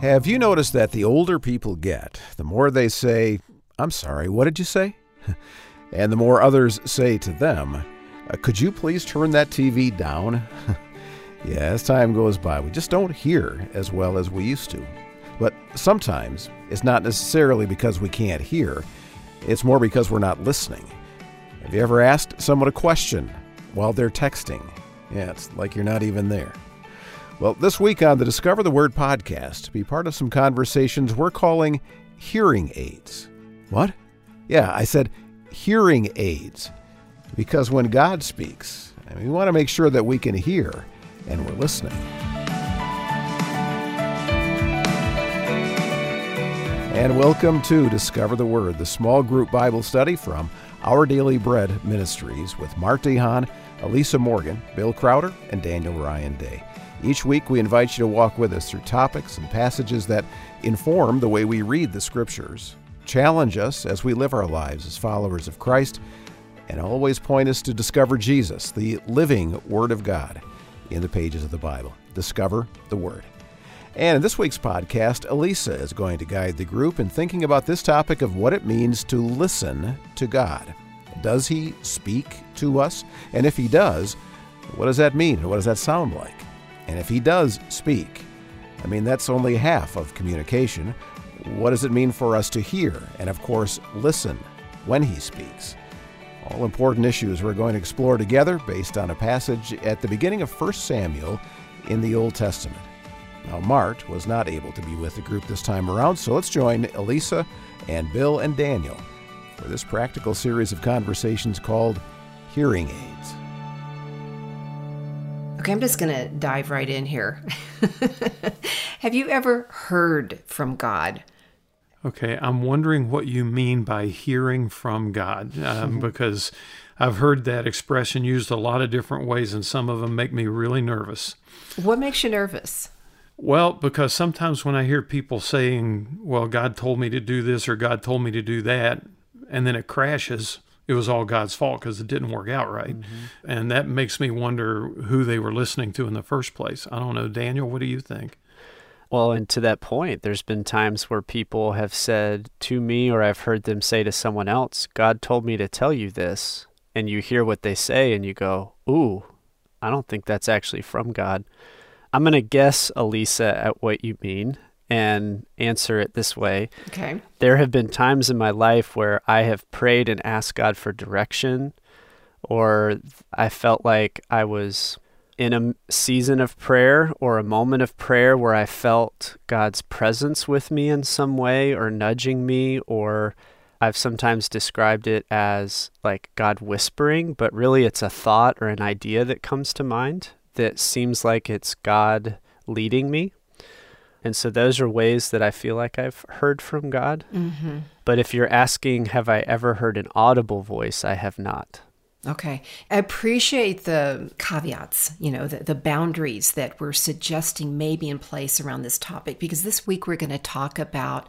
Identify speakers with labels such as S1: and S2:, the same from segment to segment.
S1: Have you noticed that the older people get, the more they say, I'm sorry, what did you say? and the more others say to them, uh, Could you please turn that TV down? yeah, as time goes by, we just don't hear as well as we used to. But sometimes it's not necessarily because we can't hear, it's more because we're not listening. Have you ever asked someone a question while they're texting? Yeah, it's like you're not even there. Well, this week on the Discover the Word podcast, be part of some conversations we're calling hearing aids. What? Yeah, I said hearing aids. Because when God speaks, we want to make sure that we can hear and we're listening. And welcome to Discover the Word, the small group Bible study from Our Daily Bread Ministries with Mart DeHaan, Elisa Morgan, Bill Crowder, and Daniel Ryan Day. Each week, we invite you to walk with us through topics and passages that inform the way we read the Scriptures, challenge us as we live our lives as followers of Christ, and always point us to discover Jesus, the living Word of God, in the pages of the Bible. Discover the Word. And in this week's podcast, Elisa is going to guide the group in thinking about this topic of what it means to listen to God. Does He speak to us? And if He does, what does that mean? And what does that sound like? And if he does speak, I mean, that's only half of communication. What does it mean for us to hear and, of course, listen when he speaks? All important issues we're going to explore together based on a passage at the beginning of 1 Samuel in the Old Testament. Now, Mart was not able to be with the group this time around, so let's join Elisa and Bill and Daniel for this practical series of conversations called Hearing Aids.
S2: Okay, I'm just going to dive right in here. Have you ever heard from God?
S3: Okay, I'm wondering what you mean by hearing from God, um, because I've heard that expression used a lot of different ways, and some of them make me really nervous.
S2: What makes you nervous?
S3: Well, because sometimes when I hear people saying, well, God told me to do this or God told me to do that, and then it crashes, it was all God's fault because it didn't work out right. Mm-hmm. And that makes me wonder who they were listening to in the first place. I don't know. Daniel, what do you think?
S4: Well, and to that point, there's been times where people have said to me, or I've heard them say to someone else, God told me to tell you this. And you hear what they say and you go, Ooh, I don't think that's actually from God. I'm going to guess, Elisa, at what you mean and answer it this way.
S2: Okay.
S4: There have been times in my life where I have prayed and asked God for direction, or I felt like I was in a season of prayer or a moment of prayer where I felt God's presence with me in some way or nudging me, or I've sometimes described it as like God whispering, but really it's a thought or an idea that comes to mind that seems like it's God leading me. And so those are ways that I feel like I've heard from God. Mm-hmm. But if you're asking, have I ever heard an audible voice? I have not.
S2: Okay. I appreciate the caveats, you know, the, the boundaries that we're suggesting may be in place around this topic, because this week we're going to talk about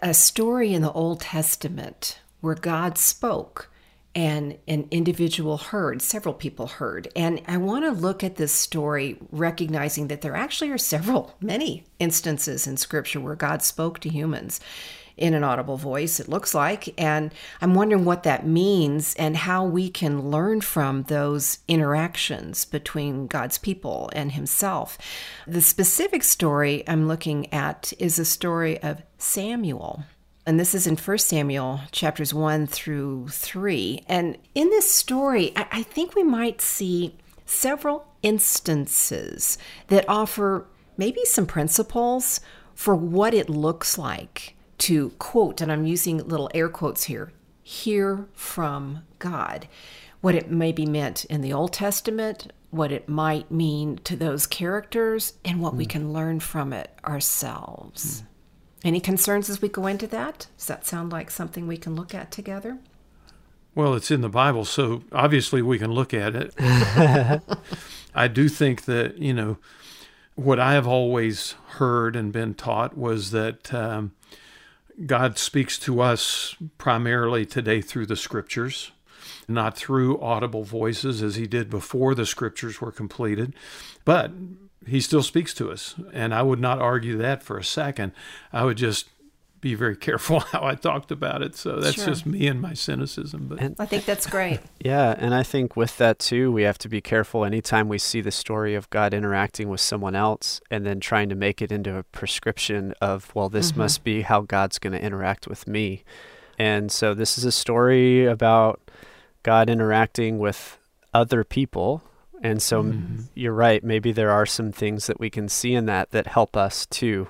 S2: a story in the Old Testament where God spoke and an individual heard, several people heard. And I want to look at this story recognizing that there actually are several, many instances in scripture where God spoke to humans in an audible voice, it looks like. And I'm wondering what that means and how we can learn from those interactions between God's people and Himself. The specific story I'm looking at is a story of Samuel and this is in 1 Samuel chapters 1 through 3. And in this story, I think we might see several instances that offer maybe some principles for what it looks like to quote, and I'm using little air quotes here, hear from God. What it may be meant in the Old Testament, what it might mean to those characters, and what mm. we hmm. can learn from it ourselves. Mm. Any concerns as we go into that? Does that sound like something we can look at together?
S3: Well, it's in the Bible, so obviously we can look at it. I do think that, you know, what I have always heard and been taught was that um, God speaks to us primarily today through the scriptures, not through audible voices as he did before the scriptures were completed. But he still speaks to us. And I would not argue that for a second. I would just be very careful how I talked about it. So that's
S2: Sure.
S3: just me and my cynicism. But
S4: And
S2: I think that's great.
S4: Yeah, and I think with that too, we have to be careful anytime we see the story of God interacting with someone else and then trying to make it into a prescription of, well, this
S2: Mm-hmm.
S4: must be how God's going to interact with me. And so this is a story about God interacting with other people. And so
S3: Mm-hmm.
S4: you're right, maybe there are some things that we can see in that that help us too,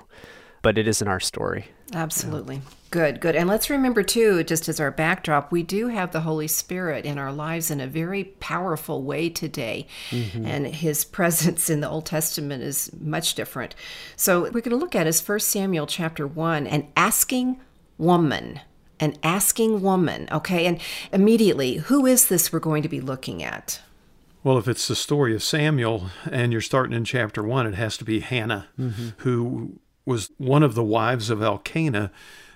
S4: but it isn't our story.
S2: Absolutely. Good, good. And let's remember, too, just as our backdrop, we do have the Holy Spirit in our lives in a very powerful way today. And his presence in the Old Testament is much different. So, we're going to look at is 1 Samuel chapter 1 an asking woman. An asking woman. Okay. And immediately, who is this we're going to be looking at?
S3: Well, if it's the story of Samuel and you're starting in chapter one, it has to be Hannah, who was one of the wives of Elkanah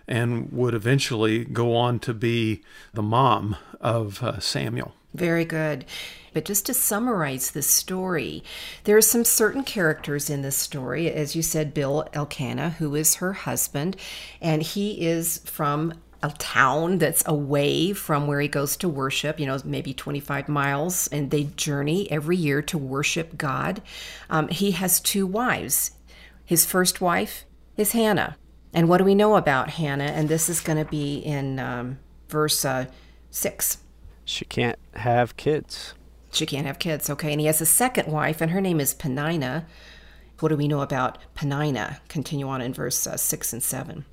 S3: and would eventually go on to be the mom of uh, Samuel.
S2: Very good. But just to summarize the story, there are some certain characters in this story. As you said, Bill Elkanah, who is her husband, and he is from a town that's away from where he goes to worship, you know, maybe 25 miles, and they journey every year to worship God. Um, he has two wives. His first wife is Hannah. And what do we know about Hannah? And this is going to be in um, verse uh, 6.
S4: She can't have kids.
S2: She can't have kids, okay? And he has a second wife, and her name is Peninnah. What do we know about Peninnah? Continue on in verse uh, 6 and 7.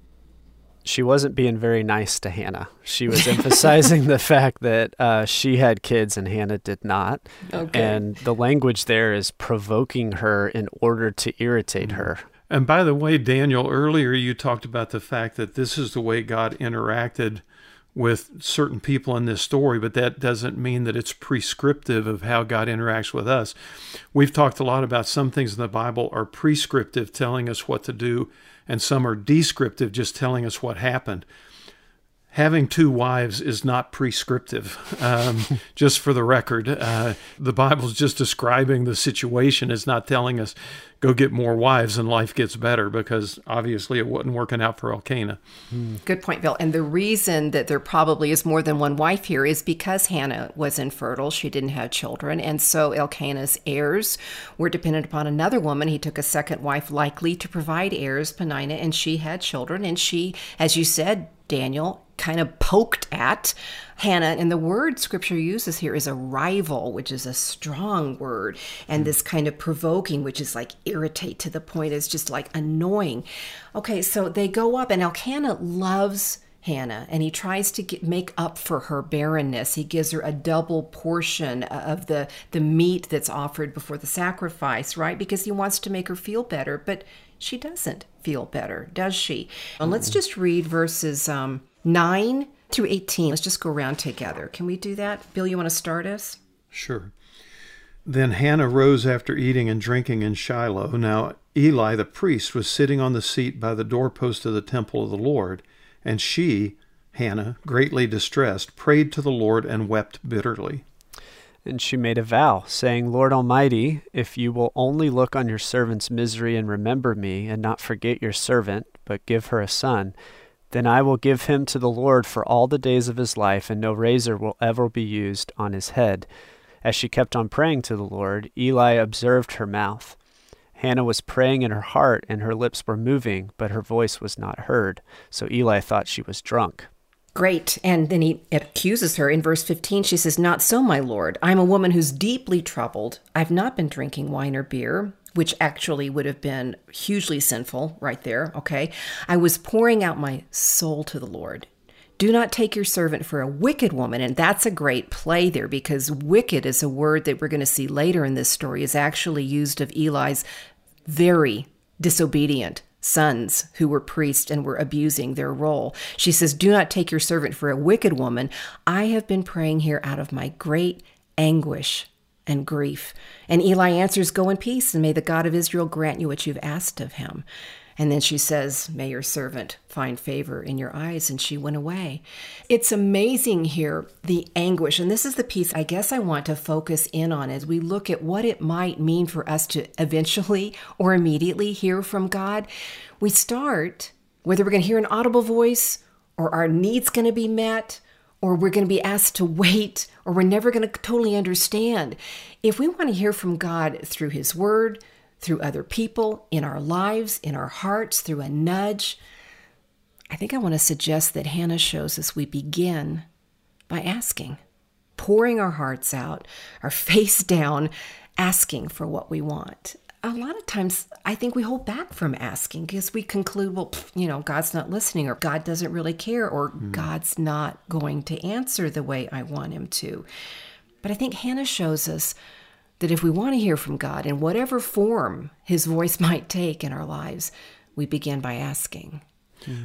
S4: She wasn't being very nice to Hannah. She was emphasizing the fact that uh, she had kids and Hannah did not.
S2: Okay.
S4: And the language there is provoking her in order to irritate her.
S3: And by the way, Daniel, earlier you talked about the fact that this is the way God interacted with certain people in this story, but that doesn't mean that it's prescriptive of how God interacts with us. We've talked a lot about some things in the Bible are prescriptive, telling us what to do, and some are descriptive, just telling us what happened. Having two wives is not prescriptive. Um, just for the record, uh, the Bible's just describing the situation. It's not telling us go get more wives and life gets better because obviously it wasn't working out for Elkanah.
S2: Good point, Bill. And the reason that there probably is more than one wife here is because Hannah was infertile. She didn't have children. And so Elkanah's heirs were dependent upon another woman. He took a second wife, likely to provide heirs, Peninnah, and she had children. And she, as you said, Daniel, kind of poked at Hannah. And the word scripture uses here is a rival, which is a strong word, and hmm. this kind of provoking, which is like irritate to the point is just like annoying. Okay, so they go up, and Elkanah loves Hannah, and he tries to get, make up for her barrenness. He gives her a double portion of the the meat that's offered before the sacrifice, right? Because he wants to make her feel better, but she doesn't feel better, does she? And let's just read verses um, nine through eighteen. Let's just go around together. Can we do that, Bill? You want to start us?
S3: Sure. Then Hannah rose after eating and drinking in Shiloh. Now Eli the priest was sitting on the seat by the doorpost of the temple of the Lord, and she, Hannah, greatly distressed, prayed to the Lord and wept bitterly.
S4: And she made a vow, saying, Lord Almighty, if you will only look on your servant's misery and remember me, and not forget your servant, but give her a son, then I will give him to the Lord for all the days of his life, and no razor will ever be used on his head. As she kept on praying to the Lord, Eli observed her mouth. Hannah was praying in her heart, and her lips were moving, but her voice was not heard. So Eli thought she was drunk.
S2: Great. And then he accuses her in verse 15. She says, Not so, my lord. I am a woman who's deeply troubled. I've not been drinking wine or beer, which actually would have been hugely sinful right there. Okay. I was pouring out my soul to the Lord. Do not take your servant for a wicked woman. And that's a great play there because wicked is a word that we're going to see later in this story is actually used of Eli's very disobedient sons who were priests and were abusing their role. She says, Do not take your servant for a wicked woman. I have been praying here out of my great anguish and grief. And Eli answers, Go in peace, and may the God of Israel grant you what you've asked of him. And then she says, May your servant find favor in your eyes. And she went away. It's amazing here, the anguish. And this is the piece I guess I want to focus in on as we look at what it might mean for us to eventually or immediately hear from God. We start whether we're going to hear an audible voice or our needs going to be met or we're going to be asked to wait or we're never going to totally understand. If we want to hear from God through his word, through other people, in our lives, in our hearts, through a nudge. I think I want to suggest that Hannah shows us we begin by asking, pouring our hearts out, our face down, asking for what we want. A lot of times, I think we hold back from asking because we conclude, well, you know, God's not listening, or God doesn't really care, or mm. God's not going to answer the way I want Him to. But I think Hannah shows us that if we want to hear from God in whatever form his voice might take in our lives, we begin by asking.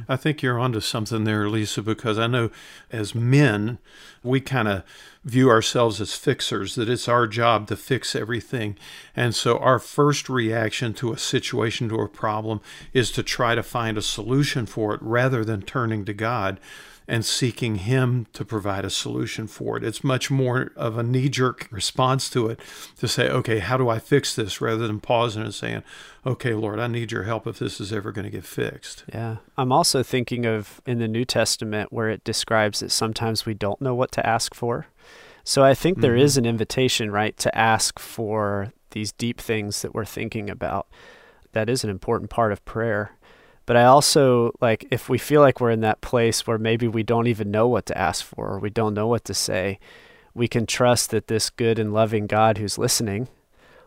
S3: I think you're onto something there, Lisa, because I know as men, we kind of view ourselves as fixers, that it's our job to fix everything. And so our first reaction to a situation, to a problem, is to try to find a solution for it rather than turning to God and seeking Him to provide a solution for it. It's much more of a knee jerk response to it to say, okay, how do I fix this rather than pausing and saying, okay, Lord, I need your help if this is ever going to get fixed.
S4: Yeah. I'm also thinking of in the New Testament where it describes that sometimes we don't know what to ask for. So I think there mm-hmm. is an invitation, right, to ask for these deep things that we're thinking about. That is an important part of prayer. But I also like if we feel like we're in that place where maybe we don't even know what to ask for or we don't know what to say, we can trust that this good and loving God who's listening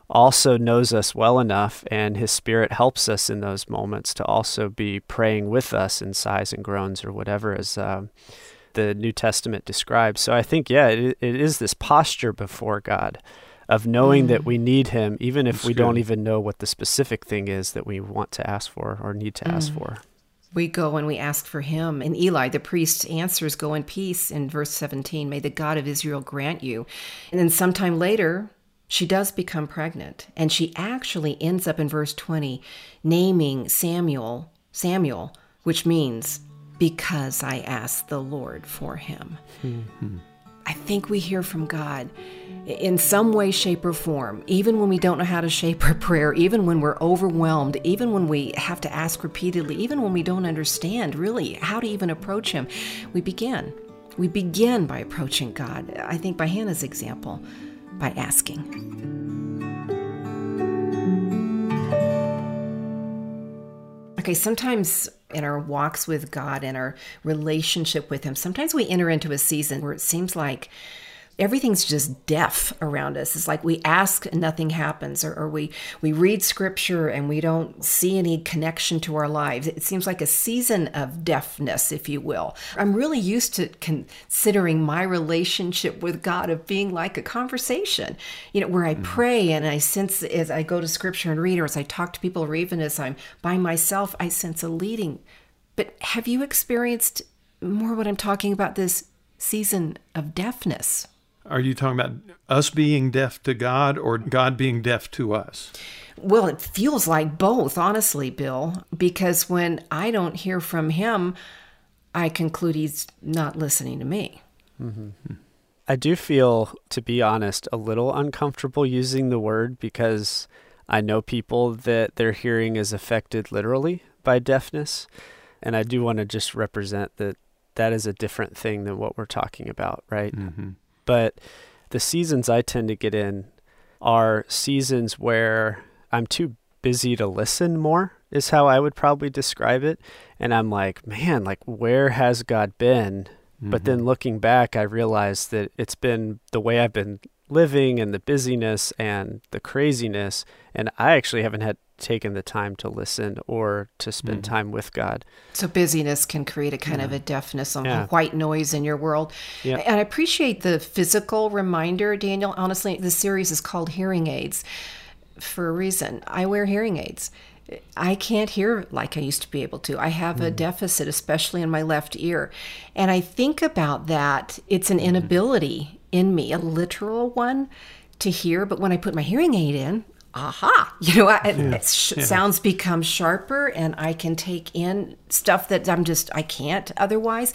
S4: also knows us well enough and his spirit helps us in those moments to also be praying with us in sighs and groans or whatever as um, the New Testament describes. So I think, yeah, it, it is this posture before God of knowing mm. that we need him, even if That's we good. don't even know what the specific thing is that we want to ask for or need to mm. ask for.
S2: We go and we ask for him. And Eli, the priest, answers, Go in peace in verse 17. May the God of Israel grant you. And then sometime later, she does become pregnant. And she actually ends up in verse 20 naming Samuel, Samuel, which means, Because I asked the Lord for him. Mm-hmm. I think we hear from God in some way, shape, or form, even when we don't know how to shape our prayer, even when we're overwhelmed, even when we have to ask repeatedly, even when we don't understand really how to even approach Him, we begin. We begin by approaching God. I think by Hannah's example, by asking. Okay, sometimes in our walks with God and our relationship with Him, sometimes we enter into a season where it seems like everything's just deaf around us. It's like we ask and nothing happens, or, or, we we read scripture and we don't see any connection to our lives. It seems like a season of deafness, if you will. I'm really used to considering my relationship with God of being like a conversation, you know, where I mm. pray and I sense as I go to scripture and read, or as I talk to people, or even as I'm by myself, I sense a leading. But have you experienced more what I'm talking about this season of deafness?
S3: Are you talking about us being deaf to God or God being deaf to us?
S2: Well, it feels like both, honestly, Bill, because when I don't hear from him, I conclude he's not listening to me.
S4: Mm-hmm. I do feel, to be honest, a little uncomfortable using the word because I know people that their hearing is affected literally by deafness. And I do want to just represent that that is a different thing than what we're talking about, right? Mm-hmm. But the seasons I tend to get in are seasons where I'm too busy to listen more is how I would probably describe it. And I'm like, man, like where has God been? Mm-hmm. But then mm-hmm. looking back, I realized that it's been the way I've been living and the busyness and the craziness. And I actually haven't had taken the time to listen or to spend mm-hmm. time with God.
S2: So busyness can create a kind yeah. of a deafness on yeah. white noise in your world. Yeah. And I appreciate the physical reminder, Daniel. Honestly, the series is called Hearing Aids for a reason. I wear hearing aids. I can't hear like I used to be able to. I have mm. a deficit, especially in my left ear. And I think about that. It's an mm-hmm. inability in me, a literal one, to hear. But when I put my hearing aid in, aha, you know, I, yeah. it sh- yeah. sounds become sharper and I can take in stuff that I'm just, I can't otherwise.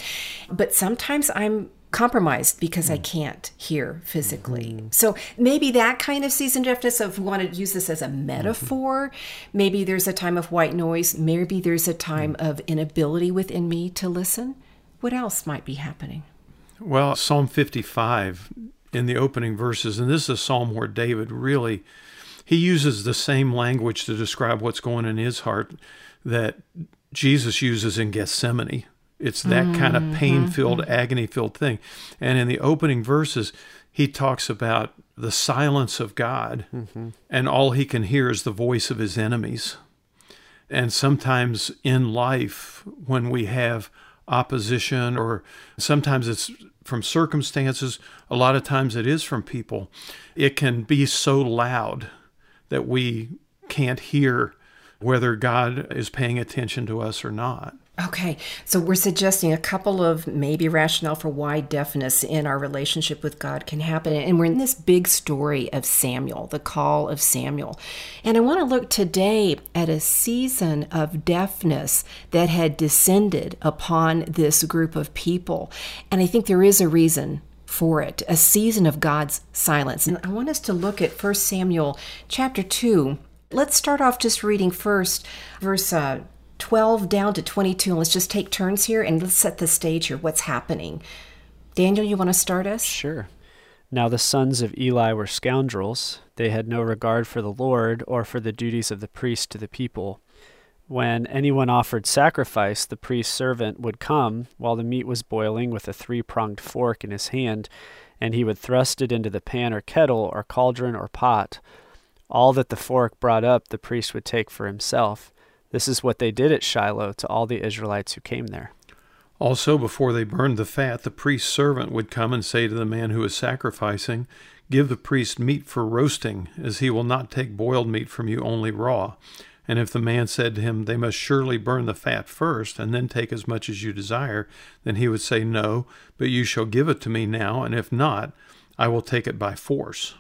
S2: But sometimes I'm compromised because I mm. can't hear physically. Mm-hmm. So maybe that kind of season deafness of want to use this as a mm-hmm. metaphor. Mm-hmm. Maybe there's a time of white noise. Maybe there's a time mm. of inability within me to listen. What else might be happening?
S3: Well, Psalm 55 in the opening verses, and this is a psalm where David really he uses the same language to describe what's going in his heart that Jesus uses in Gethsemane. It's that mm-hmm. kind of mm-hmm. pain filled, mm-hmm. agony filled thing. And in the opening verses, he talks about the silence of God, mm-hmm. and all he can hear is the voice of his enemies. And sometimes in life, when we have opposition, or sometimes it's from circumstances, a lot of times it is from people, it can be so loud that we can't hear whether God is paying attention to us or not.
S2: Okay, so we're suggesting a couple of maybe rationale for why deafness in our relationship with God can happen. And we're in this big story of Samuel, the call of Samuel. And I want to look today at a season of deafness that had descended upon this group of people. And I think there is a reason for it, a season of God's silence. And I want us to look at 1 Samuel chapter 2. Let's start off just reading first verse uh, 12 down to 22. And let's just take turns here and let's set the stage here. What's happening? Daniel, you want to start us?
S4: Sure. Now the sons of Eli were scoundrels. They had no regard for the Lord or for the duties of the priest to the people. When anyone offered sacrifice, the priest's servant would come while the meat was boiling with a three pronged fork in his hand, and he would thrust it into the pan or kettle or cauldron or pot. All that the fork brought up, the priest would take for himself. This is what they did at Shiloh to all the Israelites who came there.
S3: Also, before they burned the fat, the priest's servant would come and say to the man who was sacrificing, Give the priest meat for roasting, as he will not take boiled meat from you, only raw. And if the man said to him, They must surely burn the fat first, and then take as much as you desire, then he would say, No, but you shall give it to me now, and if not, I will take it by force.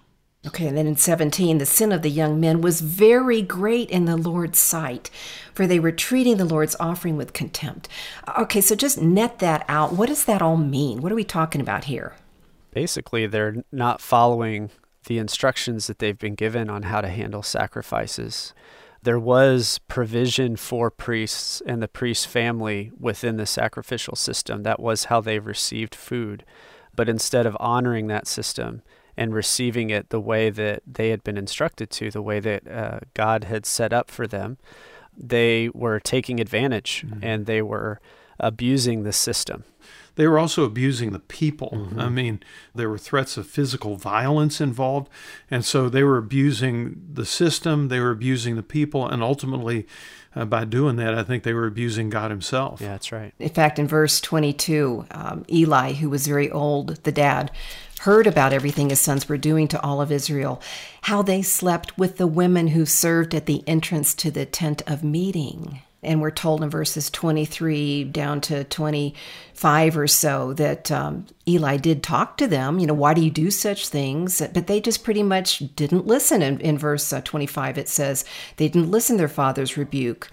S2: Okay, and then in 17, the sin of the young men was very great in the Lord's sight, for they were treating the Lord's offering with contempt. Okay, so just net that out. What does that all mean? What are we talking about here?
S4: Basically, they're not following the instructions that they've been given on how to handle sacrifices there was provision for priests and the priest family within the sacrificial system. That was how they received food. But instead of honoring that system and receiving it the way that they had been instructed to, the way that uh, God had set up for them, they were taking advantage mm-hmm. and they were abusing the system.
S3: They were also abusing the people. Mm-hmm. I mean, there were threats of physical violence involved. And so they were abusing the system, they were abusing the people, and ultimately, uh, by doing that, I think they were abusing God Himself.
S4: Yeah, that's right.
S2: In fact, in verse 22, um, Eli, who was very old, the dad, heard about everything his sons were doing to all of Israel, how they slept with the women who served at the entrance to the tent of meeting. And we're told in verses 23 down to 25 or so that um, Eli did talk to them, you know, why do you do such things? But they just pretty much didn't listen. In, in verse uh, 25, it says they didn't listen to their father's rebuke.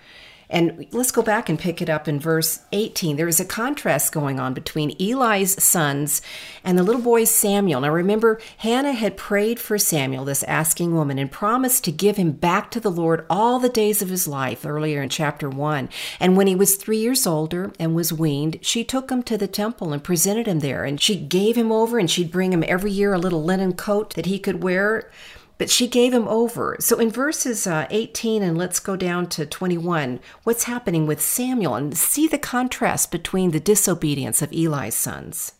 S2: And let's go back and pick it up in verse 18. There is a contrast going on between Eli's sons and the little boy Samuel. Now remember, Hannah had prayed for Samuel, this asking woman, and promised to give him back to the Lord all the days of his life earlier in chapter 1. And when he was three years older and was weaned, she took him to the temple and presented him there. And she gave him over, and she'd bring him every year a little linen coat that he could wear but she gave him over. So in verses uh, 18 and let's go down to 21, what's happening with Samuel? And see the contrast between the disobedience of Eli's sons.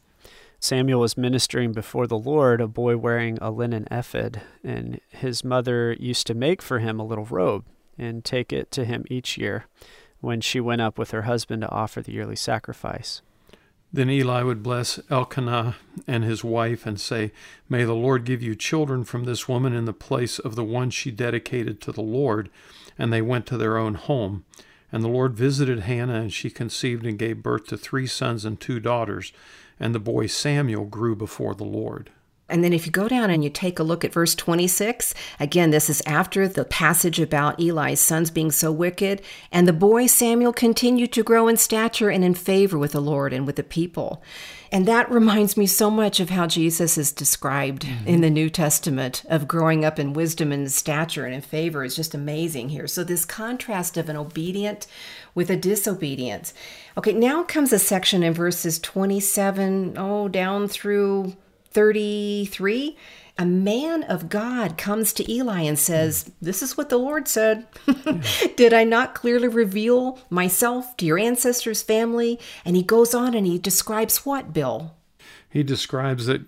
S4: Samuel was ministering before the Lord, a boy wearing a linen ephod, and his mother used to make for him a little robe and take it to him each year when she went up with her husband to offer the yearly sacrifice.
S3: Then Eli would bless Elkanah and his wife and say, May the Lord give you children from this woman in the place of the one she dedicated to the Lord. And they went to their own home. And the Lord visited Hannah, and she conceived and gave birth to three sons and two daughters. And the boy Samuel grew before the Lord.
S2: And then if you go down and you take a look at verse 26, again, this is after the passage about Eli's sons being so wicked. And the boy Samuel continued to grow in stature and in favor with the Lord and with the people. And that reminds me so much of how Jesus is described mm-hmm. in the New Testament of growing up in wisdom and stature and in favor is just amazing here. So, this contrast of an obedient with a disobedient. Okay, now comes a section in verses 27, oh, down through 33 a man of God comes to Eli and says, This is what the Lord said. Did I not clearly reveal myself to your ancestors' family? And he goes on and he describes what, Bill?
S3: He describes that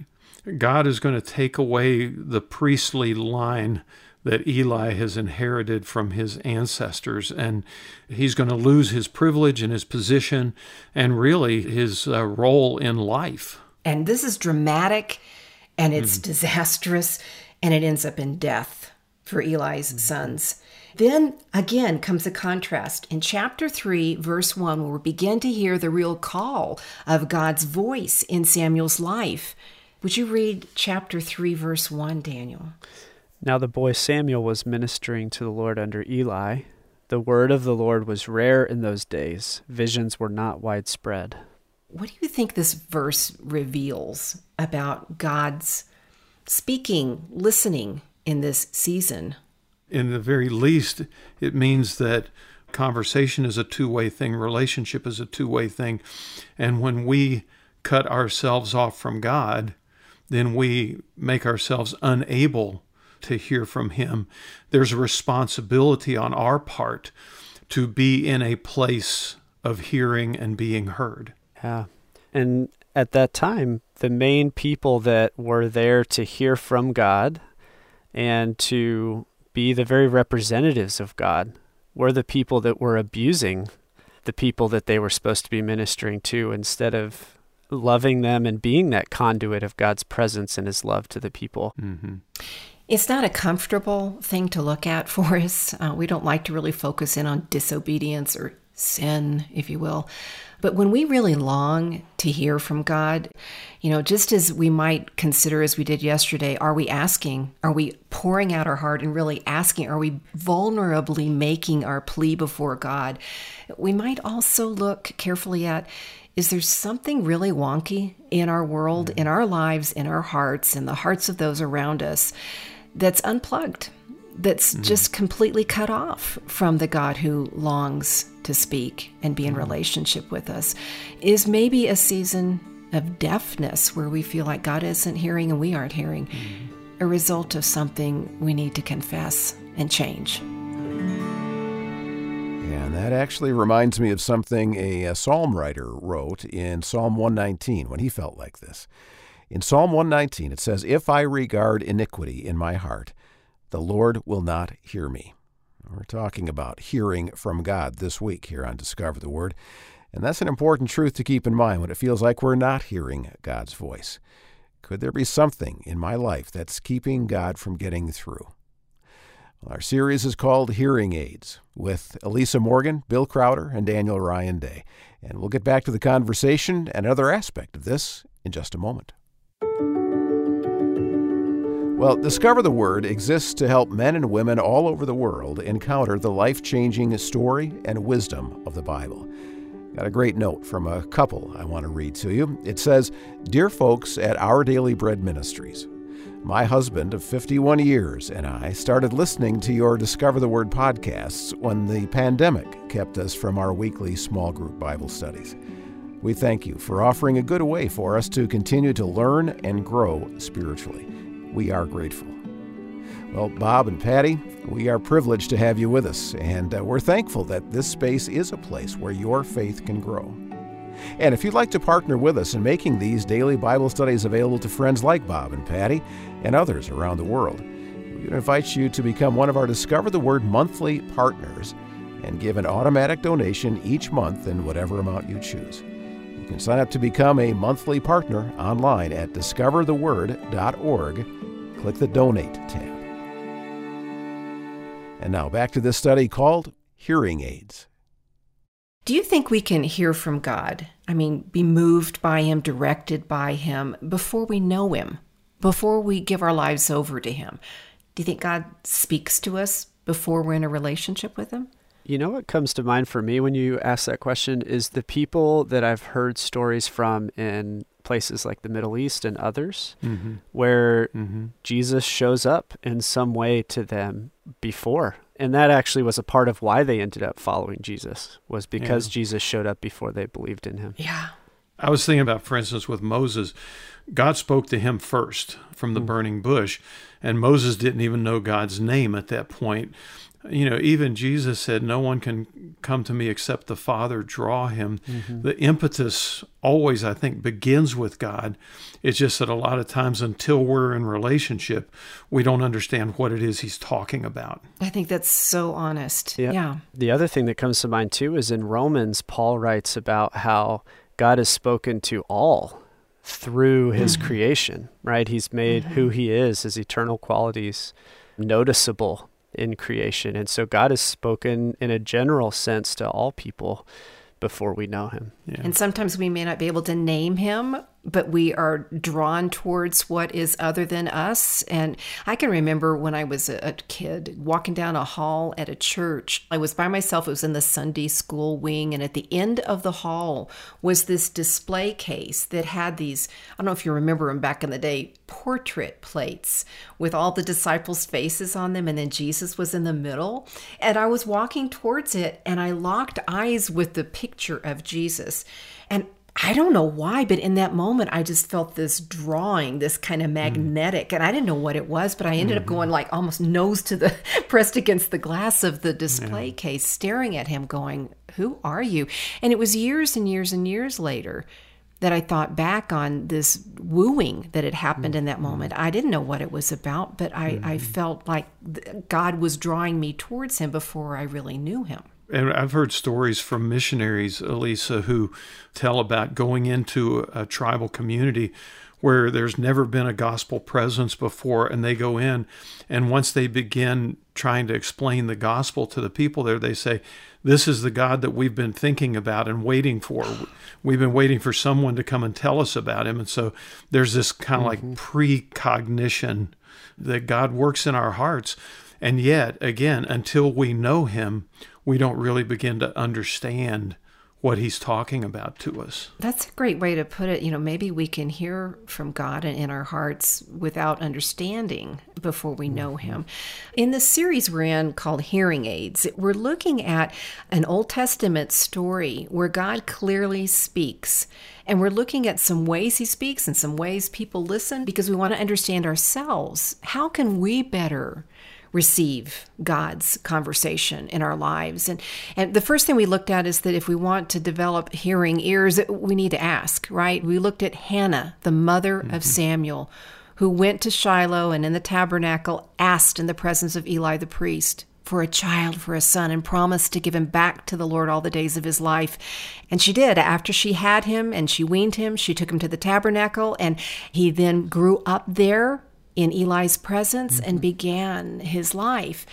S3: God is going to take away the priestly line that Eli has inherited from his ancestors, and he's going to lose his privilege and his position and really his uh, role in life.
S2: And this is dramatic and it's mm. disastrous and it ends up in death for Eli's mm. sons. Then again comes the contrast. In chapter 3, verse 1, where we begin to hear the real call of God's voice in Samuel's life. Would you read chapter 3, verse 1, Daniel?
S4: Now the boy Samuel was ministering to the Lord under Eli. The word of the Lord was rare in those days, visions were not widespread.
S2: What do you think this verse reveals about God's speaking, listening in this season?
S3: In the very least, it means that conversation is a two way thing, relationship is a two way thing. And when we cut ourselves off from God, then we make ourselves unable to hear from Him. There's a responsibility on our part to be in a place of hearing and being heard.
S4: Yeah. And at that time, the main people that were there to hear from God and to be the very representatives of God were the people that were abusing the people that they were supposed to be ministering to instead of loving them and being that conduit of God's presence and his love to the people.
S2: Mm-hmm. It's not a comfortable thing to look at for us. Uh, we don't like to really focus in on disobedience or sin, if you will. But when we really long to hear from God, you know, just as we might consider as we did yesterday, are we asking? Are we pouring out our heart and really asking? Are we vulnerably making our plea before God? We might also look carefully at is there something really wonky in our world, mm. in our lives, in our hearts, in the hearts of those around us that's unplugged? That's mm-hmm. just completely cut off from the God who longs to speak and be in mm-hmm. relationship with us is maybe a season of deafness where we feel like God isn't hearing and we aren't hearing, mm-hmm. a result of something we need to confess and change.
S1: Yeah, and that actually reminds me of something a, a psalm writer wrote in Psalm 119 when he felt like this. In Psalm 119, it says, If I regard iniquity in my heart, the Lord will not hear me. We're talking about hearing from God this week here on Discover the Word. And that's an important truth to keep in mind when it feels like we're not hearing God's voice. Could there be something in my life that's keeping God from getting through? Well, our series is called Hearing Aids with Elisa Morgan, Bill Crowder, and Daniel Ryan Day. And we'll get back to the conversation and another aspect of this in just a moment. Well, Discover the Word exists to help men and women all over the world encounter the life changing story and wisdom of the Bible. Got a great note from a couple I want to read to you. It says Dear folks at Our Daily Bread Ministries, my husband of 51 years and I started listening to your Discover the Word podcasts when the pandemic kept us from our weekly small group Bible studies. We thank you for offering a good way for us to continue to learn and grow spiritually we are grateful. Well, Bob and Patty, we are privileged to have you with us, and uh, we're thankful that this space is a place where your faith can grow. And if you'd like to partner with us in making these daily Bible studies available to friends like Bob and Patty and others around the world, we invite you to become one of our Discover the Word monthly partners and give an automatic donation each month in whatever amount you choose. You can sign up to become a monthly partner online at discovertheword.org click the Donate tab. And now back to this study called Hearing Aids.
S2: Do you think we can hear from God? I mean, be moved by Him, directed by Him before we know Him? before we give our lives over to Him? Do you think God speaks to us before we're in a relationship with Him?
S4: You know what comes to mind for me when you ask that question is the people that I've heard stories from in places like the Middle East and others, mm-hmm. where mm-hmm. Jesus shows up in some way to them before. And that actually was a part of why they ended up following Jesus, was because yeah. Jesus showed up before they believed in him.
S2: Yeah.
S3: I was thinking about, for instance, with Moses, God spoke to him first from the mm-hmm. burning bush, and Moses didn't even know God's name at that point you know, even Jesus said, No one can come to me except the Father draw him. Mm-hmm. The impetus always, I think, begins with God. It's just that a lot of times until we're in relationship, we don't understand what it is he's talking about.
S2: I think that's so honest. Yeah. yeah.
S4: The other thing that comes to mind too is in Romans, Paul writes about how God has spoken to all through his mm-hmm. creation, right? He's made mm-hmm. who he is, his eternal qualities noticeable in creation. And so God has spoken in a general sense to all people before we know him.
S2: Yeah. And sometimes we may not be able to name him but we are drawn towards what is other than us. And I can remember when I was a kid walking down a hall at a church. I was by myself, it was in the Sunday school wing. And at the end of the hall was this display case that had these I don't know if you remember them back in the day portrait plates with all the disciples' faces on them. And then Jesus was in the middle. And I was walking towards it and I locked eyes with the picture of Jesus. And I don't know why, but in that moment, I just felt this drawing, this kind of mm. magnetic, mm. and I didn't know what it was, but I ended mm-hmm. up going like almost nose to the pressed against the glass of the display yeah. case, staring at him, going, Who are you? And it was years and years and years later that I thought back on this wooing that had happened mm-hmm. in that mm-hmm. moment. I didn't know what it was about, but I, mm-hmm. I felt like God was drawing me towards him before I really knew him
S3: and I've heard stories from missionaries, Elisa, who tell about going into a tribal community where there's never been a gospel presence before, and they go in, and once they begin trying to explain the gospel to the people there, they say, This is the God that we've been thinking about and waiting for. We've been waiting for someone to come and tell us about him. And so there's this kind of mm-hmm. like precognition that God works in our hearts. And yet, again, until we know him, we don't really begin to understand what he's talking about to us.
S2: That's a great way to put it. You know, maybe we can hear from God in our hearts without understanding before we know mm-hmm. him. In the series we're in called Hearing Aids, we're looking at an Old Testament story where God clearly speaks. And we're looking at some ways he speaks and some ways people listen because we want to understand ourselves. How can we better receive God's conversation in our lives. And and the first thing we looked at is that if we want to develop hearing ears, we need to ask, right? We looked at Hannah, the mother mm-hmm. of Samuel, who went to Shiloh and in the tabernacle asked in the presence of Eli the priest for a child, for a son, and promised to give him back to the Lord all the days of his life. And she did. After she had him and she weaned him, she took him to the tabernacle, and he then grew up there in Eli's presence mm-hmm. and began his life.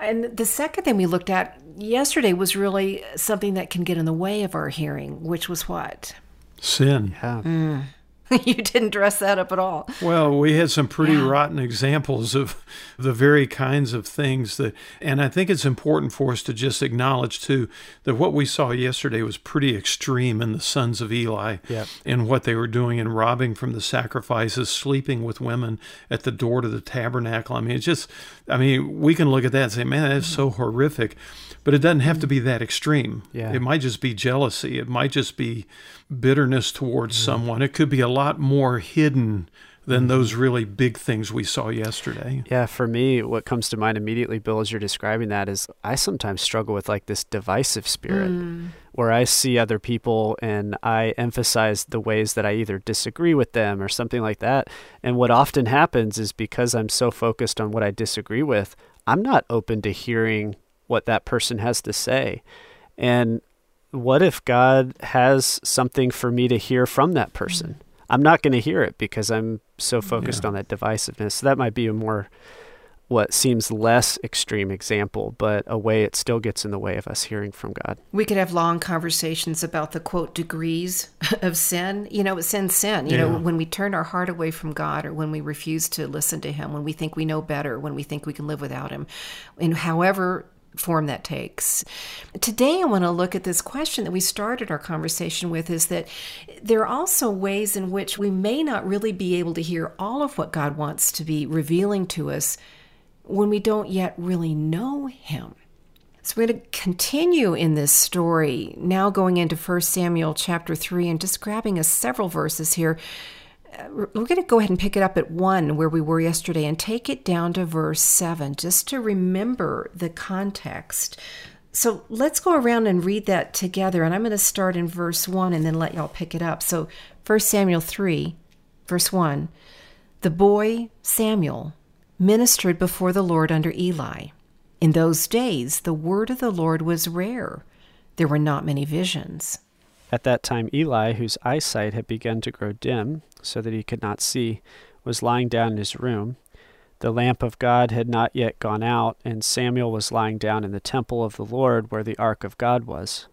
S2: And the second thing we looked at yesterday was really something that can get in the way of our hearing, which was what?
S3: Sin.
S4: Yeah.
S2: Mm. you didn't dress that up at all.
S3: Well, we had some pretty yeah. rotten examples of the very kinds of things that, and I think it's important for us to just acknowledge too that what we saw yesterday was pretty extreme in the sons of Eli
S4: yep.
S3: and what they were doing and robbing from the sacrifices, sleeping with women at the door to the tabernacle. I mean, it's just, I mean, we can look at that and say, man, that's so mm-hmm. horrific. But it doesn't have to be that extreme.
S4: Yeah.
S3: It might just be jealousy. It might just be bitterness towards mm-hmm. someone. It could be a lot more hidden than mm-hmm. those really big things we saw yesterday.
S4: Yeah, for me, what comes to mind immediately, Bill, as you're describing that, is I sometimes struggle with like this divisive spirit mm. where I see other people and I emphasize the ways that I either disagree with them or something like that. And what often happens is because I'm so focused on what I disagree with, I'm not open to hearing what that person has to say. And what if God has something for me to hear from that person? Mm. I'm not going to hear it because I'm so focused yeah. on that divisiveness. So that might be a more what seems less extreme example, but a way it still gets in the way of us hearing from God.
S2: We could have long conversations about the quote degrees of sin. You know, sin's sin. Sin, you
S3: Yeah.
S2: know, when we turn our heart away from God or when we refuse to listen to Him, when we think we know better, when we think we can live without Him, in however form that takes. Today, I want to look at this question that we started our conversation with is that there are also ways in which we may not really be able to hear all of what God wants to be revealing to us when we don't yet really know Him. So we're going to continue in this story, now going into 1 Samuel chapter 3 and just grabbing us several verses here. We're going to go ahead and pick it up at 1 where we were yesterday and take it down to verse 7 just to remember the context. So let's go around and read that together. And I'm going to start in verse 1 and then let y'all pick it up. So 1 Samuel 3, verse 1 The boy Samuel ministered before the Lord under Eli. In those days, the word of the Lord was rare. There were not many visions.
S4: At that time, Eli, whose eyesight had begun to grow dim, so that he could not see, was lying down in his room. The lamp of God had not yet gone out, and Samuel was lying down in the temple of the Lord where the ark of God was.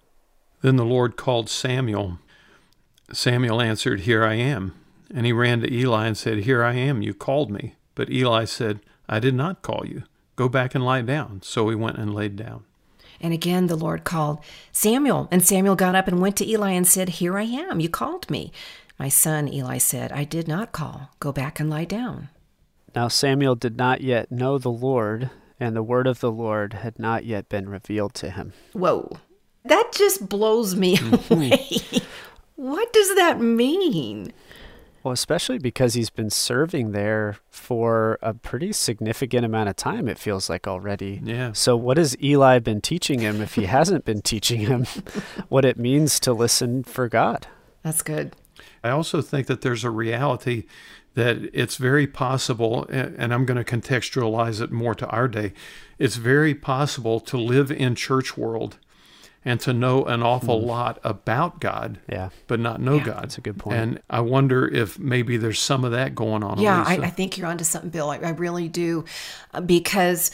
S3: Then the Lord called Samuel. Samuel answered, Here I am. And he ran to Eli and said, Here I am, you called me. But Eli said, I did not call you. Go back and lie down. So he went and laid down.
S2: And again the Lord called, Samuel. And Samuel got up and went to Eli and said, Here I am. You called me. My son, Eli said, I did not call. Go back and lie down.
S4: Now Samuel did not yet know the Lord, and the word of the Lord had not yet been revealed to him.
S2: Whoa. That just blows me mm-hmm. away. what does that mean?
S4: Well, especially because he's been serving there for a pretty significant amount of time, it feels like already.
S3: Yeah.
S4: So, what has Eli been teaching him if he hasn't been teaching him what it means to listen for God?
S2: That's good.
S3: I also think that there's a reality that it's very possible, and and I'm going to contextualize it more to our day. It's very possible to live in church world and to know an awful lot about God,
S4: Yeah.
S3: but not know
S2: Yeah.
S3: God.
S4: That's a good point.
S3: And I wonder if maybe there's some of that going on.
S2: Yeah, I, I think you're onto something, Bill. I, I really do. Uh, Because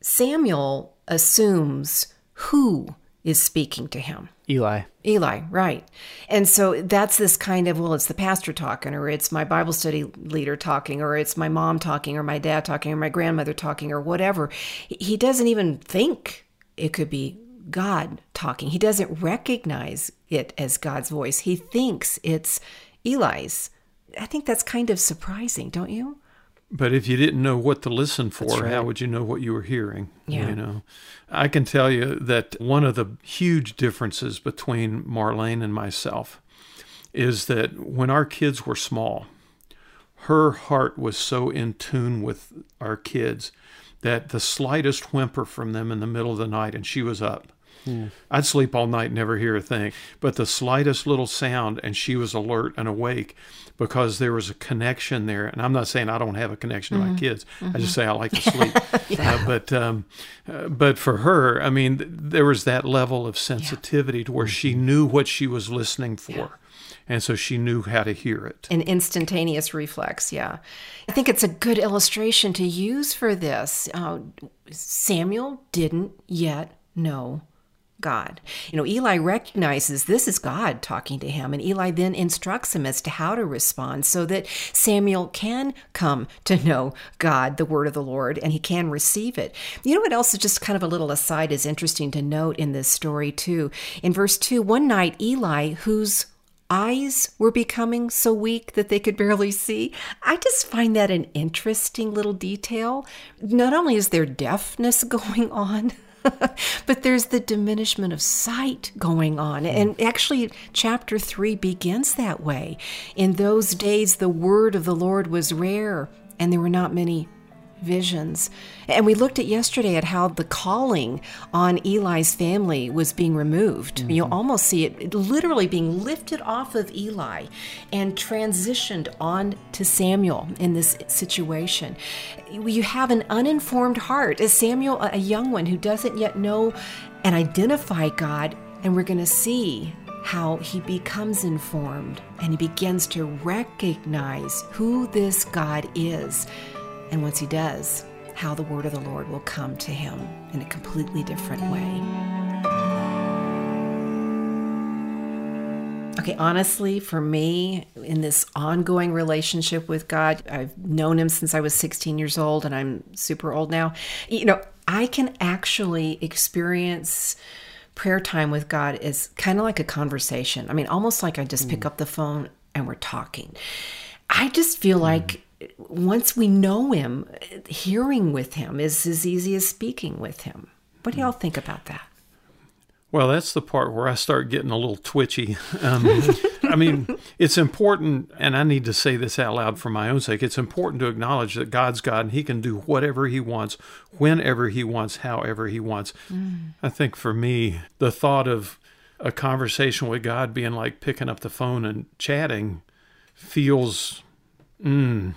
S2: Samuel assumes who is speaking to him.
S4: Eli.
S2: Eli, right. And so that's this kind of, well, it's the pastor talking, or it's my Bible study leader talking, or it's my mom talking, or my dad talking, or my grandmother talking, or whatever. He doesn't even think it could be God talking. He doesn't recognize it as God's voice. He thinks it's Eli's. I think that's kind of surprising, don't you?
S3: But if you didn't know what to listen for,
S4: right.
S3: how would you know what you were hearing?
S2: Yeah.
S3: You know, I can tell you that one of the huge differences between Marlene and myself is that when our kids were small, her heart was so in tune with our kids that the slightest whimper from them in the middle of the night and she was up. I'd sleep all night, never hear a thing. But the slightest little sound, and she was alert and awake because there was a connection there. And I'm not saying I don't have a connection to my kids. I just say I like to sleep. Uh, but um, uh, but for her, I mean, th- there was that level of sensitivity to where she knew what she was listening for, and so she knew how to hear it.
S2: An instantaneous reflex, yeah. I think it's a good illustration to use for this. Uh, Samuel didn't yet know God. You know, Eli recognizes this is God talking to him, and Eli then instructs him as to how to respond so that Samuel can come to know God, the word of the Lord, and he can receive it. You know what else is just kind of a little aside is interesting to note in this story, too? In verse 2, one night Eli, whose eyes were becoming so weak that they could barely see. I just find that an interesting little detail. Not only is there deafness going on, but there's the diminishment of sight going on. Hmm. And actually, chapter 3 begins that way. In those days, the word of the Lord was rare, and there were not many visions. And we looked at yesterday at how the calling on Eli's family was being removed. You mm-hmm. almost see it literally being lifted off of Eli and transitioned on to Samuel in this situation. You have an uninformed heart. As Samuel, a young one who doesn't yet know and identify God, and we're going to see how he becomes informed and he begins to recognize who this God is. And once he does, how the word of the Lord will come to him in a completely different way. Okay, honestly, for me, in this ongoing relationship with God, I've known Him since I was 16 years old and I'm super old now. You know, I can actually experience prayer time with God as kind of like a conversation. I mean, almost like I just mm. pick up the phone and we're talking. I just feel mm. like once we know Him, hearing with Him is as easy as speaking with Him. What do y'all think about that?
S3: Well, that's the part where I start getting a little twitchy. Um, I mean, it's important, and I need to say this out loud for my own sake. It's important to acknowledge that God's God and He can do whatever He wants, whenever He wants, however He wants. Mm. I think for me, the thought of a conversation with God being like picking up the phone and chatting feels mm,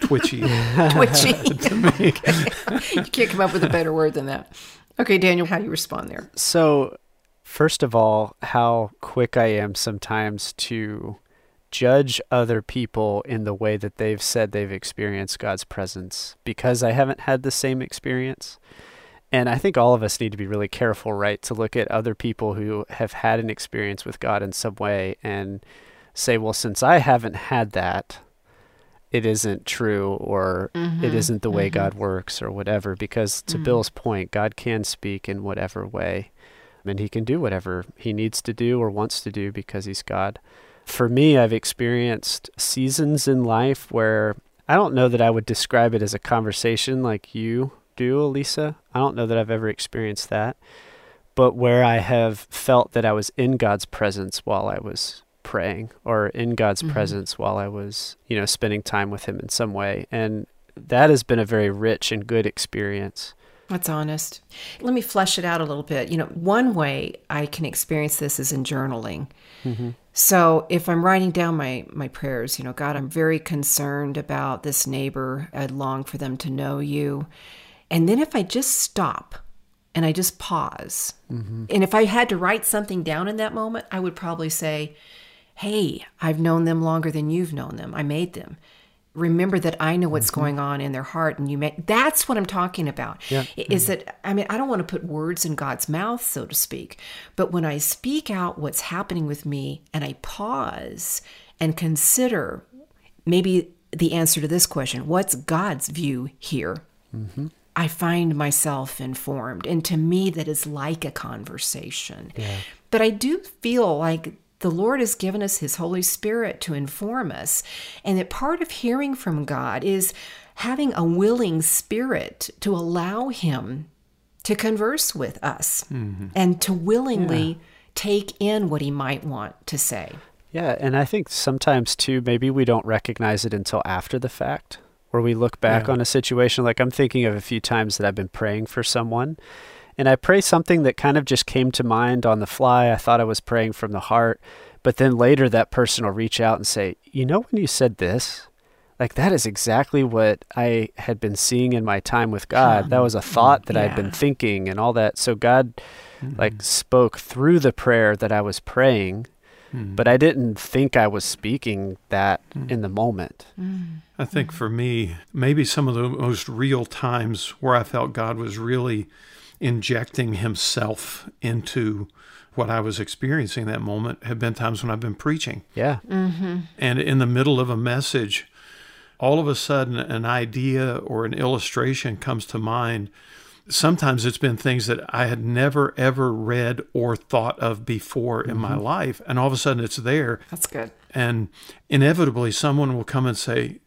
S3: twitchy.
S2: twitchy. me. you can't come up with a better word than that. Okay, Daniel, how do you respond there?
S4: So, first of all, how quick I am sometimes to judge other people in the way that they've said they've experienced God's presence because I haven't had the same experience. And I think all of us need to be really careful, right, to look at other people who have had an experience with God in some way and say, well, since I haven't had that, it isn't true or mm-hmm, it isn't the way mm-hmm. God works or whatever. Because to mm-hmm. Bill's point, God can speak in whatever way and he can do whatever he needs to do or wants to do because he's God. For me, I've experienced seasons in life where I don't know that I would describe it as a conversation like you do, Elisa. I don't know that I've ever experienced that. But where I have felt that I was in God's presence while I was praying or in God's mm-hmm. presence while I was, you know, spending time with Him in some way. And that has been a very rich and good experience.
S2: That's honest. Let me flesh it out a little bit. You know, one way I can experience this is in journaling. Mm-hmm. So if I'm writing down my my prayers, you know, God, I'm very concerned about this neighbor. I'd long for them to know you. And then if I just stop and I just pause, mm-hmm. and if I had to write something down in that moment, I would probably say, hey, I've known them longer than you've known them. I made them. Remember that I know what's mm-hmm. going on in their heart, and you make that's what I'm talking about. Yeah. Is mm-hmm. that I mean, I don't want to put words in God's mouth, so to speak, but when I speak out what's happening with me and I pause and consider maybe the answer to this question what's God's view here? Mm-hmm. I find myself informed. And to me, that is like a conversation. Yeah. But I do feel like the Lord has given us His Holy Spirit to inform us, and that part of hearing from God is having a willing spirit to allow Him to converse with us mm-hmm. and to willingly yeah. take in what He might want to say.
S4: Yeah, and I think sometimes too, maybe we don't recognize it until after the fact, where we look back yeah. on a situation. Like I'm thinking of a few times that I've been praying for someone and I pray something that kind of just came to mind on the fly. I thought I was praying from the heart. But then later, that person will reach out and say, You know, when you said this, like that is exactly what I had been seeing in my time with God. That was a thought that yeah. I'd been thinking and all that. So God mm-hmm. like spoke through the prayer that I was praying, mm-hmm. but I didn't think I was speaking that mm-hmm. in the moment.
S3: Mm. I think for me, maybe some of the most real times where I felt God was really injecting himself into what I was experiencing that moment have been times when I've been preaching.
S4: Yeah. Mm-hmm.
S3: And in the middle of a message, all of a sudden an idea or an illustration comes to mind. Sometimes it's been things that I had never ever read or thought of before mm-hmm. in my mm-hmm. life. And all of a sudden it's there.
S2: That's good.
S3: And inevitably someone will come and say,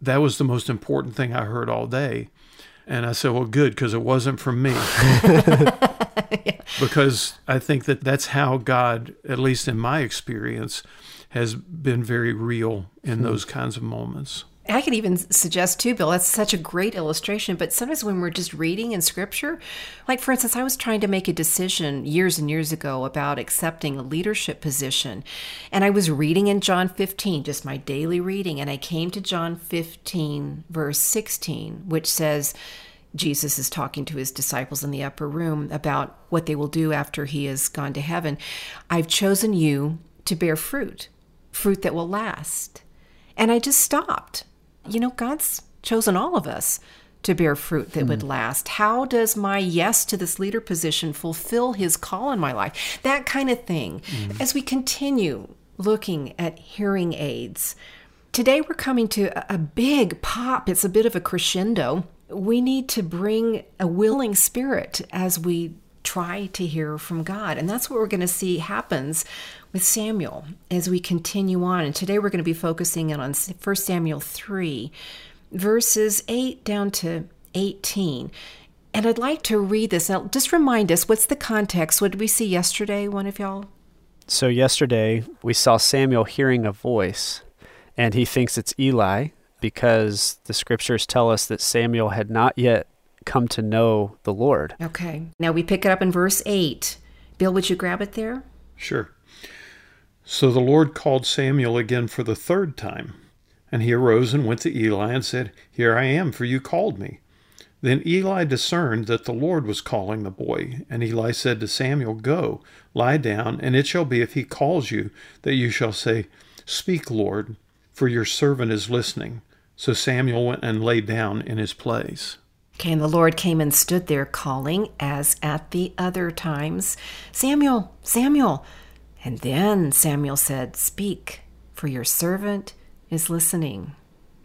S3: That was the most important thing I heard all day. And I said, well, good, because it wasn't from me. yeah. Because I think that that's how God, at least in my experience, has been very real in hmm. those kinds of moments.
S2: I could even suggest too, Bill, that's such a great illustration. But sometimes when we're just reading in scripture, like for instance, I was trying to make a decision years and years ago about accepting a leadership position. And I was reading in John 15, just my daily reading. And I came to John 15, verse 16, which says, Jesus is talking to his disciples in the upper room about what they will do after he has gone to heaven. I've chosen you to bear fruit, fruit that will last. And I just stopped you know, God's chosen all of us to bear fruit that mm. would last? How does my yes to this leader position fulfill his call in my life? That kind of thing. Mm. As we continue looking at hearing aids, today we're coming to a big pop. It's a bit of a crescendo. We need to bring a willing spirit as we try to hear from God. And that's what we're going to see happens with Samuel as we continue on. And today we're going to be focusing in on 1 Samuel 3, verses 8 down to 18. And I'd like to read this. Now, just remind us what's the context? What did we see yesterday, one of y'all?
S4: So, yesterday we saw Samuel hearing a voice, and he thinks it's Eli because the scriptures tell us that Samuel had not yet come to know the Lord.
S2: Okay. Now we pick it up in verse 8. Bill, would you grab it there?
S3: Sure. So the Lord called Samuel again for the third time. And he arose and went to Eli and said, Here I am, for you called me. Then Eli discerned that the Lord was calling the boy. And Eli said to Samuel, Go, lie down, and it shall be if he calls you, that you shall say, Speak, Lord, for your servant is listening. So Samuel went and lay down in his place.
S2: Okay, and the Lord came and stood there calling, as at the other times, Samuel, Samuel. And then Samuel said, Speak, for your servant is listening.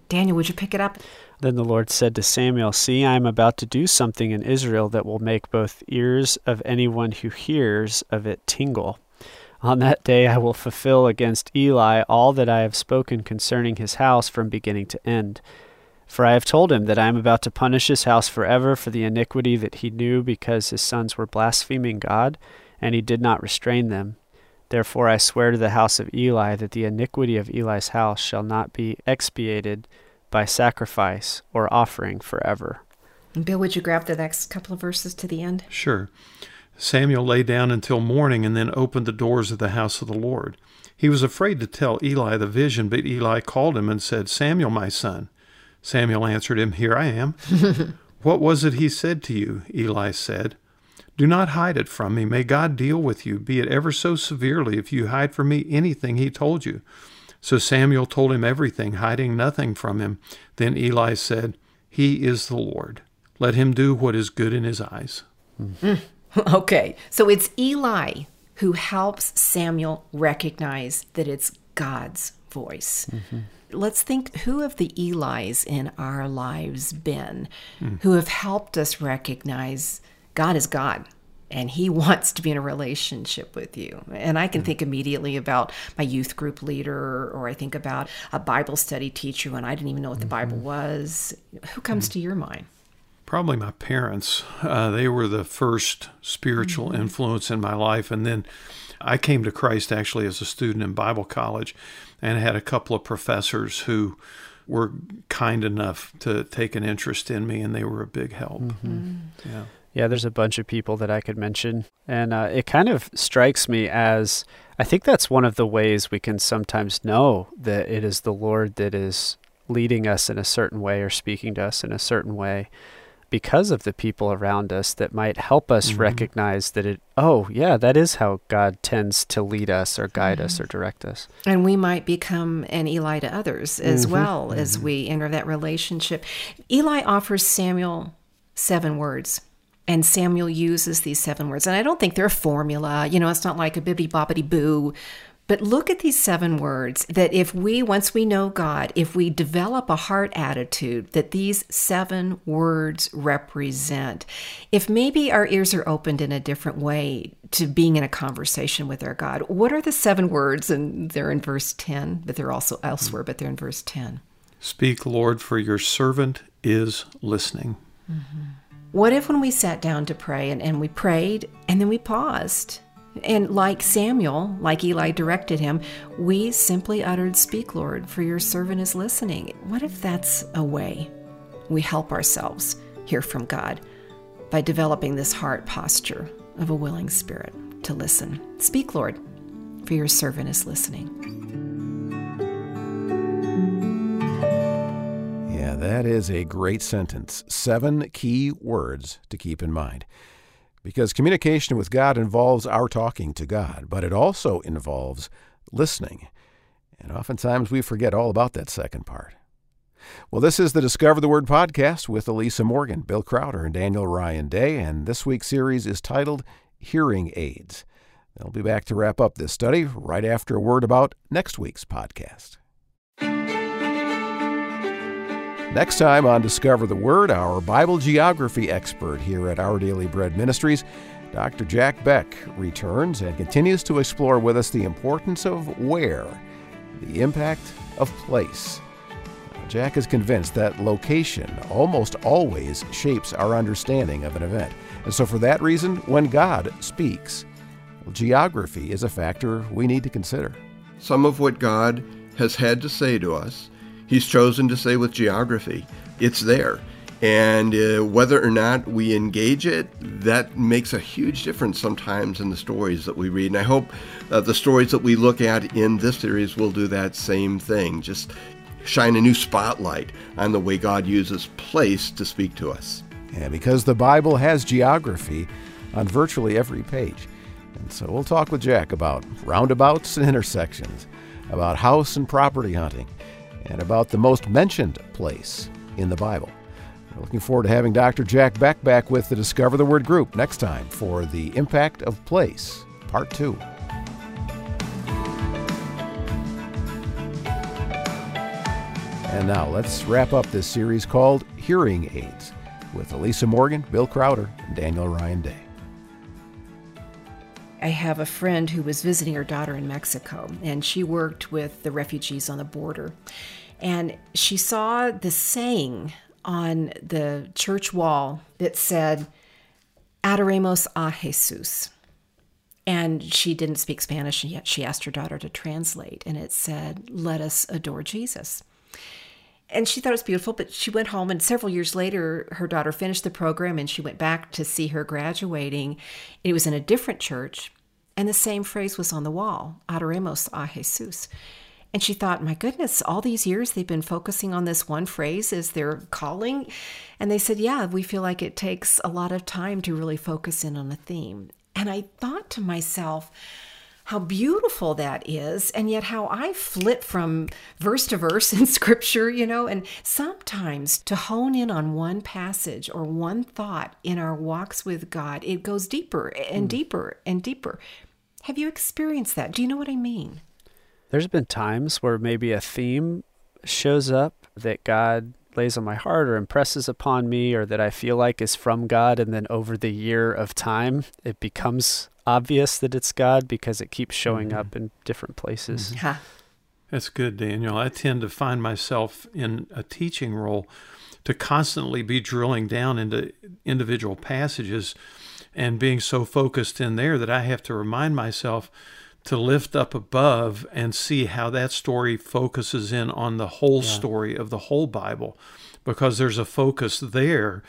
S2: Daniel, would you pick it up?
S4: Then the Lord said to Samuel, See, I am about to do something in Israel that will make both ears of anyone who hears of it tingle. On that day I will fulfill against Eli all that I have spoken concerning his house from beginning to end. For I have told him that I am about to punish his house forever for the iniquity that he knew because his sons were blaspheming God, and he did not restrain them. Therefore I swear to the house of Eli that the iniquity of Eli's house shall not be expiated by sacrifice or offering forever.
S2: Bill, would you grab the next couple of verses to the end?
S3: Sure. Samuel lay down until morning and then opened the doors of the house of the Lord. He was afraid to tell Eli the vision, but Eli called him and said, Samuel, my son. Samuel answered him, Here I am. what was it he said to you? Eli said, Do not hide it from me. May God deal with you, be it ever so severely, if you hide from me anything he told you. So Samuel told him everything, hiding nothing from him. Then Eli said, He is the Lord. Let him do what is good in his eyes.
S2: Mm. Okay, so it's Eli who helps Samuel recognize that it's God's voice. Mm-hmm let's think who have the Eli's in our lives been mm. who have helped us recognize God is God and he wants to be in a relationship with you. And I can mm. think immediately about my youth group leader, or I think about a Bible study teacher when I didn't even know what the mm-hmm. Bible was. Who comes mm. to your mind?
S3: Probably my parents. Uh, they were the first spiritual mm-hmm. influence in my life. And then I came to Christ actually as a student in Bible college and had a couple of professors who were kind enough to take an interest in me, and they were a big help. Mm-hmm.
S4: Yeah. Yeah, there's a bunch of people that I could mention. And uh, it kind of strikes me as I think that's one of the ways we can sometimes know that it is the Lord that is leading us in a certain way or speaking to us in a certain way because of the people around us that might help us mm-hmm. recognize that it oh yeah that is how god tends to lead us or guide mm-hmm. us or direct us
S2: and we might become an eli to others as mm-hmm. well mm-hmm. as we enter that relationship eli offers samuel seven words and Samuel uses these seven words. And I don't think they're a formula. You know, it's not like a bibbity boppity boo but look at these seven words that if we, once we know God, if we develop a heart attitude that these seven words represent, if maybe our ears are opened in a different way to being in a conversation with our God, what are the seven words? And they're in verse 10, but they're also elsewhere, but they're in verse 10.
S3: Speak, Lord, for your servant is listening.
S2: Mm-hmm. What if when we sat down to pray and, and we prayed and then we paused? And like Samuel, like Eli directed him, we simply uttered, Speak, Lord, for your servant is listening. What if that's a way we help ourselves hear from God by developing this heart posture of a willing spirit to listen? Speak, Lord, for your servant is listening.
S1: Yeah, that is a great sentence. Seven key words to keep in mind. Because communication with God involves our talking to God, but it also involves listening. And oftentimes we forget all about that second part. Well, this is the Discover the Word podcast with Elisa Morgan, Bill Crowder, and Daniel Ryan Day, and this week's series is titled Hearing Aids. They'll be back to wrap up this study right after a word about next week's podcast. Next time on Discover the Word, our Bible geography expert here at Our Daily Bread Ministries, Dr. Jack Beck, returns and continues to explore with us the importance of where, the impact of place. Jack is convinced that location almost always shapes our understanding of an event. And so, for that reason, when God speaks, geography is a factor we need to consider.
S5: Some of what God has had to say to us, He's chosen to say with geography. It's there. And uh, whether or not we engage it, that makes a huge difference sometimes in the stories that we read. And I hope uh, the stories that we look at in this series will do that same thing. Just shine a new spotlight on the way God uses place to speak to us.
S1: And because the Bible has geography on virtually every page. And so we'll talk with Jack about roundabouts and intersections, about house and property hunting, and about the most mentioned place in the Bible. We're looking forward to having Dr. Jack Beck back with the Discover the Word group next time for The Impact of Place, Part 2. And now let's wrap up this series called Hearing Aids with Elisa Morgan, Bill Crowder, and Daniel Ryan Day.
S2: I have a friend who was visiting her daughter in Mexico, and she worked with the refugees on the border. And she saw the saying on the church wall that said, Adoremos a Jesus. And she didn't speak Spanish, and yet she asked her daughter to translate, and it said, Let us adore Jesus and she thought it was beautiful, but she went home and several years later her daughter finished the program and she went back to see her graduating. It was in a different church and the same phrase was on the wall, Adoremos a Jesus. And she thought, my goodness, all these years they've been focusing on this one phrase as their calling. And they said, yeah, we feel like it takes a lot of time to really focus in on a theme. And I thought to myself, how beautiful that is, and yet how I flit from verse to verse in scripture, you know, and sometimes to hone in on one passage or one thought in our walks with God, it goes deeper and mm. deeper and deeper. Have you experienced that? Do you know what I mean?
S4: There's been times where maybe a theme shows up that God lays on my heart or impresses upon me or that I feel like is from God. And then over the year of time, it becomes obvious that it's God because it keeps showing mm-hmm. up in different places.
S2: Mm-hmm.
S3: That's good, Daniel. I tend to find myself in a teaching role to constantly be drilling down into individual passages and being so focused in there that I have to remind myself to lift up above and see how that story focuses in on the whole yeah. story of the whole Bible because there's a focus there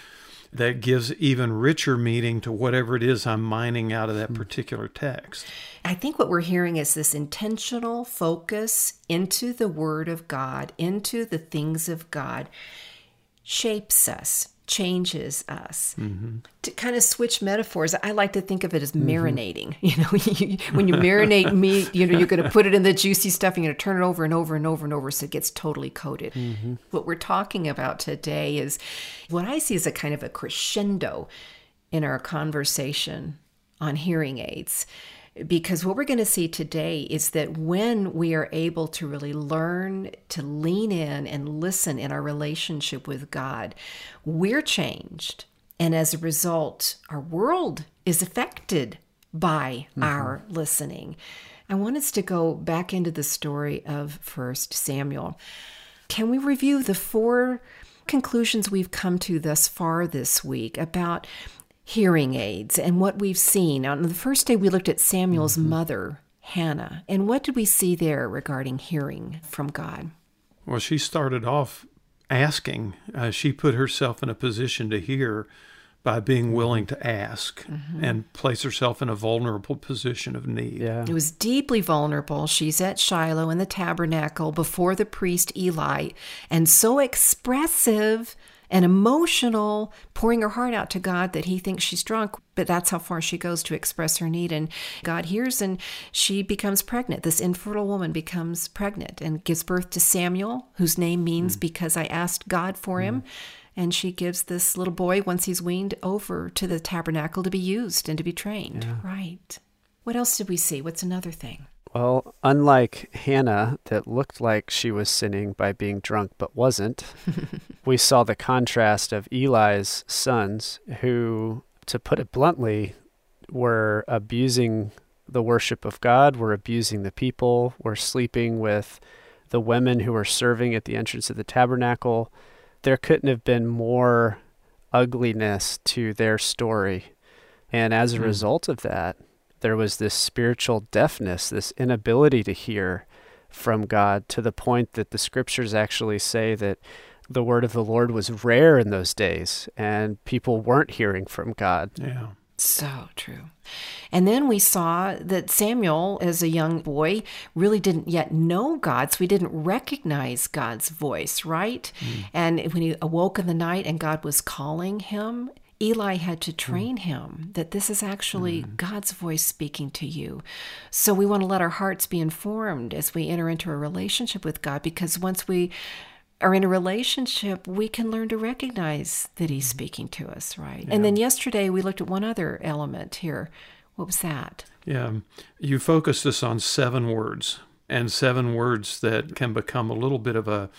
S3: that gives even richer meaning to whatever it is I'm mining out of that hmm. particular text.
S2: I think what we're hearing is this intentional focus into the Word of God, into the things of God, shapes us, changes us. Mm-hmm. To kind of switch metaphors, I like to think of it as mm-hmm. marinating. You know, when you marinate meat, you know, you're going to put it in the juicy stuff, you're going to turn it over and over and over and over so it gets totally coated. Mm-hmm. What we're talking about today is what I see as a kind of a crescendo in our conversation on hearing aids because what we're going to see today is that when we are able to really learn to lean in and listen in our relationship with God, we're changed. And as a result, our world is affected by mm-hmm. our listening. I want us to go back into the story of First Samuel. Can we review the four conclusions we've come to thus far this week about hearing aids and what we've seen. On the first day, we looked at Samuel's mm-hmm. mother, Hannah. And what did we see there regarding hearing from God?
S3: Well, she started off asking. Uh, she put herself in a position to hear by being willing to ask mm-hmm. and place herself in a vulnerable position of need.
S2: Yeah. It was deeply vulnerable. She's at Shiloh in the tabernacle before the priest Eli, and so expressive and emotional, pouring her heart out to God that he thinks she's drunk, but that's how far she goes to express her need. And God hears and she becomes pregnant. This infertile woman becomes pregnant and gives birth to Samuel, whose name means mm. because I asked God for mm. him. And she gives this little boy, once he's weaned, over to the tabernacle to be used and to be trained. Yeah. Right. What else did we see? What's another thing?
S4: Well, unlike Hannah, that looked like she was sinning by being drunk but wasn't, we saw the contrast of Eli's sons, who, to put it bluntly, were abusing the worship of God, were abusing the people, were sleeping with the women who were serving at the entrance of the tabernacle. There couldn't have been more ugliness to their story. And as a mm. result of that, there was this spiritual deafness, this inability to hear from God to the point that the scriptures actually say that the word of the Lord was rare in those days and people weren't hearing from God.
S3: Yeah.
S2: So true. And then we saw that Samuel, as a young boy, really didn't yet know God, so he didn't recognize God's voice, right? Mm. And when he awoke in the night and God was calling him, Eli had to train him that this is actually mm. God's voice speaking to you. So we want to let our hearts be informed as we enter into a relationship with God because once we are in a relationship, we can learn to recognize that He's mm-hmm. speaking to us, right? Yeah. And then yesterday we looked at one other element here. What was that?
S3: Yeah, you focused us on seven words and seven words that can become a little bit of a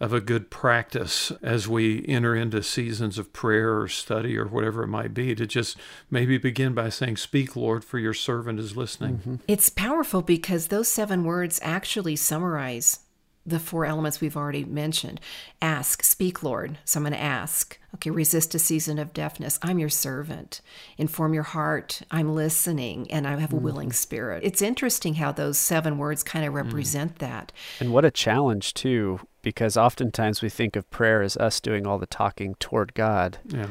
S3: of a good practice as we enter into seasons of prayer or study or whatever it might be to just maybe begin by saying, Speak, Lord, for your servant is listening. Mm-hmm.
S2: It's powerful because those seven words actually summarize the four elements we've already mentioned. Ask, speak, Lord. So I'm going to ask. Okay, resist a season of deafness. I'm your servant. Inform your heart. I'm listening and I have a mm. willing spirit. It's interesting how those seven words kind of mm. represent mm. that.
S4: And what a challenge, too, because oftentimes we think of prayer as us doing all the talking toward God.
S3: Yeah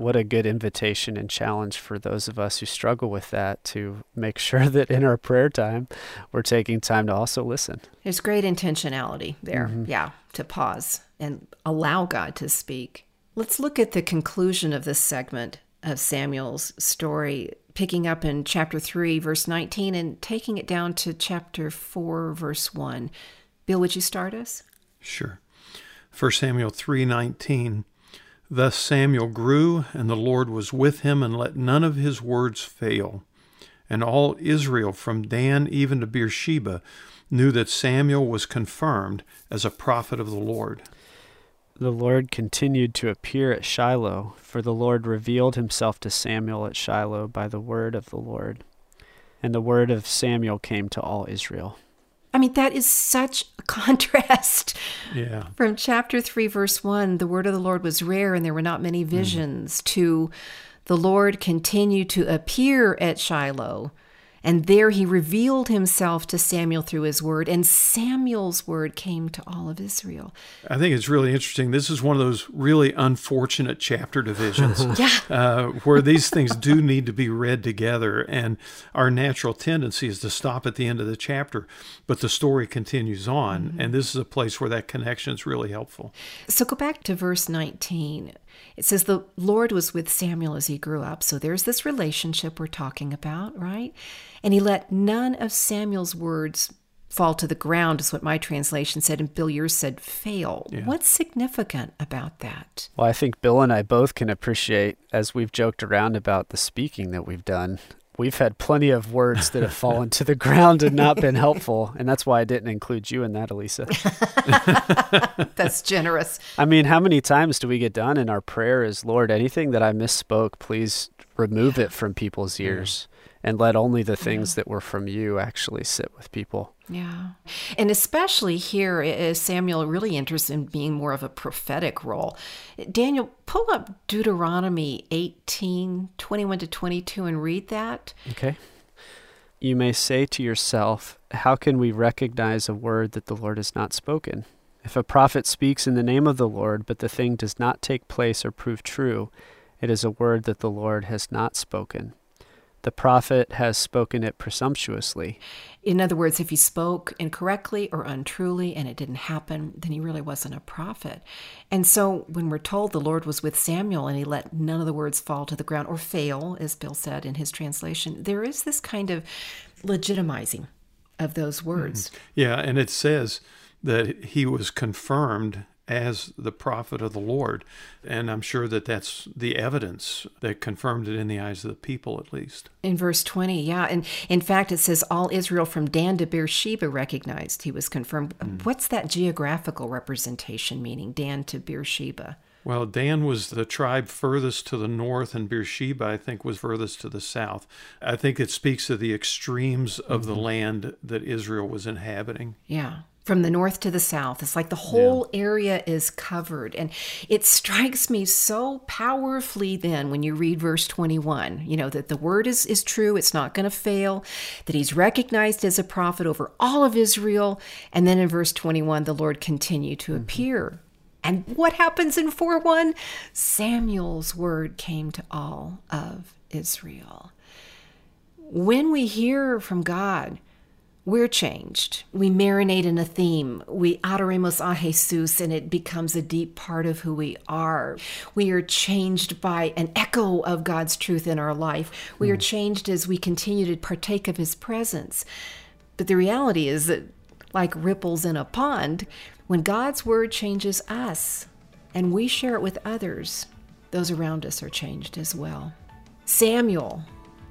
S4: what a good invitation and challenge for those of us who struggle with that to make sure that in our prayer time we're taking time to also listen.
S2: There's great intentionality there. Mm-hmm. Yeah, to pause and allow God to speak. Let's look at the conclusion of this segment of Samuel's story, picking up in chapter 3, verse 19, and taking it down to chapter 4, verse 1. Bill, would you start us?
S3: Sure. 1 Samuel 3:19 Thus Samuel grew, and the Lord was with him, and let none of his words fail. And all Israel, from Dan even to Beersheba, knew that Samuel was confirmed as a prophet of the Lord.
S4: The Lord continued to appear at Shiloh, for the Lord revealed himself to Samuel at Shiloh by the word of the Lord. And the word of Samuel came to all Israel.
S2: I mean, that is such a contrast.
S3: Yeah.
S2: From chapter 3, verse 1, the word of the Lord was rare and there were not many mm. visions, mm. to the Lord continued to appear at Shiloh and there he revealed himself to Samuel through his word, and Samuel's word came to all of Israel.
S3: I think it's really interesting. This is one of those really unfortunate chapter divisions
S2: yeah.
S3: uh, where these things do need to be read together. And our natural tendency is to stop at the end of the chapter, but the story continues on. Mm-hmm. And this is a place where that connection is really helpful.
S2: So go back to verse 19. It says the Lord was with Samuel as he grew up. So there's this relationship we're talking about, right? And he let none of Samuel's words fall to the ground, is what my translation said. And Bill, yours said fail. Yeah. What's significant about that?
S4: Well, I think Bill and I both can appreciate, as we've joked around about the speaking that we've done, we've had plenty of words that have fallen to the ground and not been helpful. And that's why I didn't include you in that, Elisa.
S2: that's generous.
S4: I mean, how many times do we get done in our prayer is, Lord, anything that I misspoke, please remove it from people's ears and let only the things yeah. that were from you actually sit with people.
S2: Yeah. And especially here is Samuel really interested in being more of a prophetic role. Daniel, pull up Deuteronomy 18, 21 to 22 and read that.
S4: Okay. You may say to yourself, How can we recognize a word that the Lord has not spoken? If a prophet speaks in the name of the Lord, but the thing does not take place or prove true, it is a word that the Lord has not spoken. The prophet has spoken it presumptuously.
S2: In other words, if he spoke incorrectly or untruly and it didn't happen, then he really wasn't a prophet. And so when we're told the Lord was with Samuel and he let none of the words fall to the ground or fail, as Bill said in his translation, there is this kind of legitimizing of those words. Mm-hmm.
S3: Yeah, and it says that he was confirmed as the prophet of the Lord. And I'm sure that that's the evidence that confirmed it in the eyes of the people, at least.
S2: In verse 20, yeah. And in fact, it says, All Israel from Dan to Beersheba recognized he was confirmed. Mm. What's that geographical representation meaning, Dan to Beersheba?
S3: Well, Dan was the tribe furthest to the north, and Beersheba, I think, was furthest to the south. I think it speaks of the extremes of mm-hmm. the land that Israel was inhabiting.
S2: Yeah from the north to the south. It's like the whole yeah. area is covered. And it strikes me so powerfully then when you read verse 21, you know, that the word is, is true, it's not going to fail, that he's recognized as a prophet over all of Israel. And then in verse 21, the Lord continued to mm-hmm. appear. And what happens in 4 1? Samuel's word came to all of Israel. When we hear from God, we're changed. We marinate in a theme. We adoremos a Jesus, and it becomes a deep part of who we are. We are changed by an echo of God's truth in our life. We mm. are hmm. changed as we continue to partake of His presence. But the reality is that, like ripples in a pond, when God's word changes us and we share it with others, those around us are changed as well. Samuel,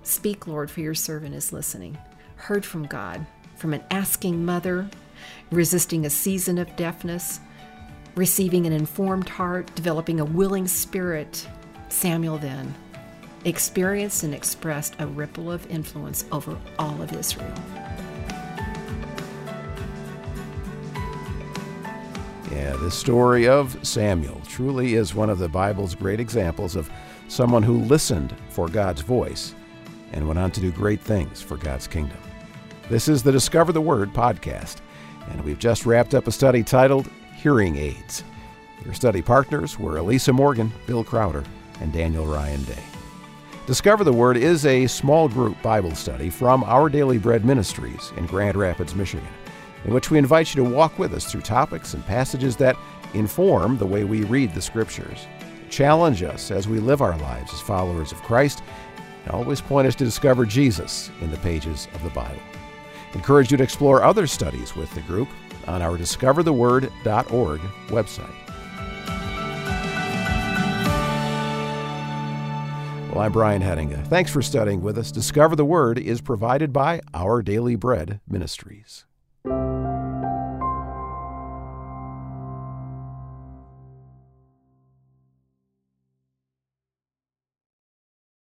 S2: speak, Lord, for your servant is listening, heard from God from an asking mother, resisting a season of deafness, receiving an informed heart, developing a willing spirit, Samuel then experienced and expressed a ripple of influence over all of Israel.
S1: Yeah, the story of Samuel truly is one of the Bible's great examples of someone who listened for God's voice and went on to do great things for God's kingdom. This is the Discover the Word podcast, and we've just wrapped up a study titled Hearing Aids. Your study partners were Elisa Morgan, Bill Crowder, and Daniel Ryan Day. Discover the Word is a small group Bible study from Our Daily Bread Ministries in Grand Rapids, Michigan, in which we invite you to walk with us through topics and passages that inform the way we read the Scriptures, challenge us as we live our lives as followers of Christ, and always point us to discover Jesus in the pages of the Bible. Encourage you to explore other studies with the group on our discovertheword.org website. Well, I'm Brian Hedinga. Thanks for studying with us. Discover the Word is provided by Our Daily Bread Ministries.